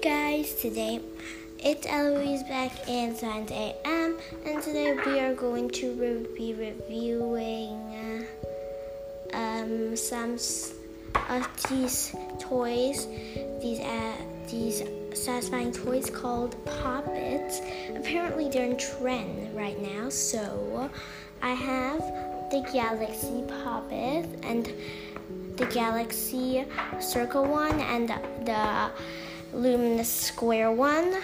guys, today it's Eloise back in Science AM, and today we are going to re- be reviewing uh, um, some of these toys, these uh, these satisfying toys called Poppets. Apparently, they're in trend right now, so I have the Galaxy Poppet and the Galaxy Circle one and the luminous square one.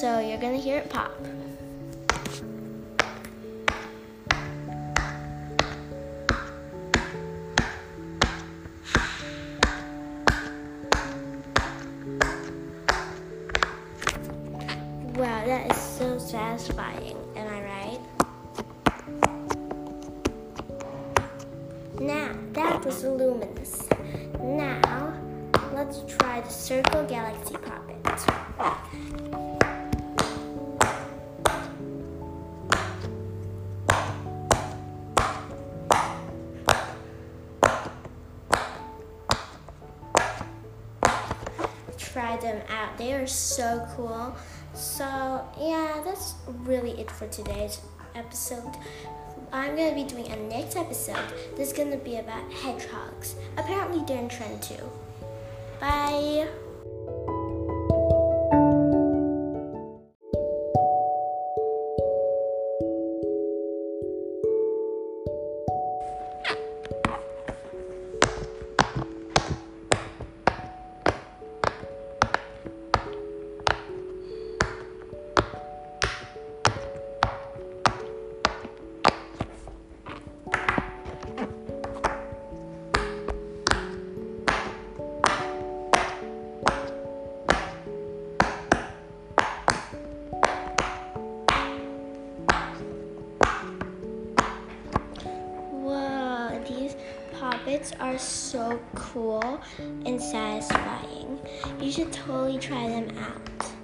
So you're gonna hear it pop. Wow, that is so satisfying. Am I right? Now, that was luminous. Now, let's try the Circle Galaxy Poppet. Try them out. They are so cool. So, yeah, that's really it for today's episode. I'm gonna be doing a next episode. This is gonna be about hedgehogs. Apparently, they're in trend too. Bye. Poppets are so cool and satisfying. You should totally try them out.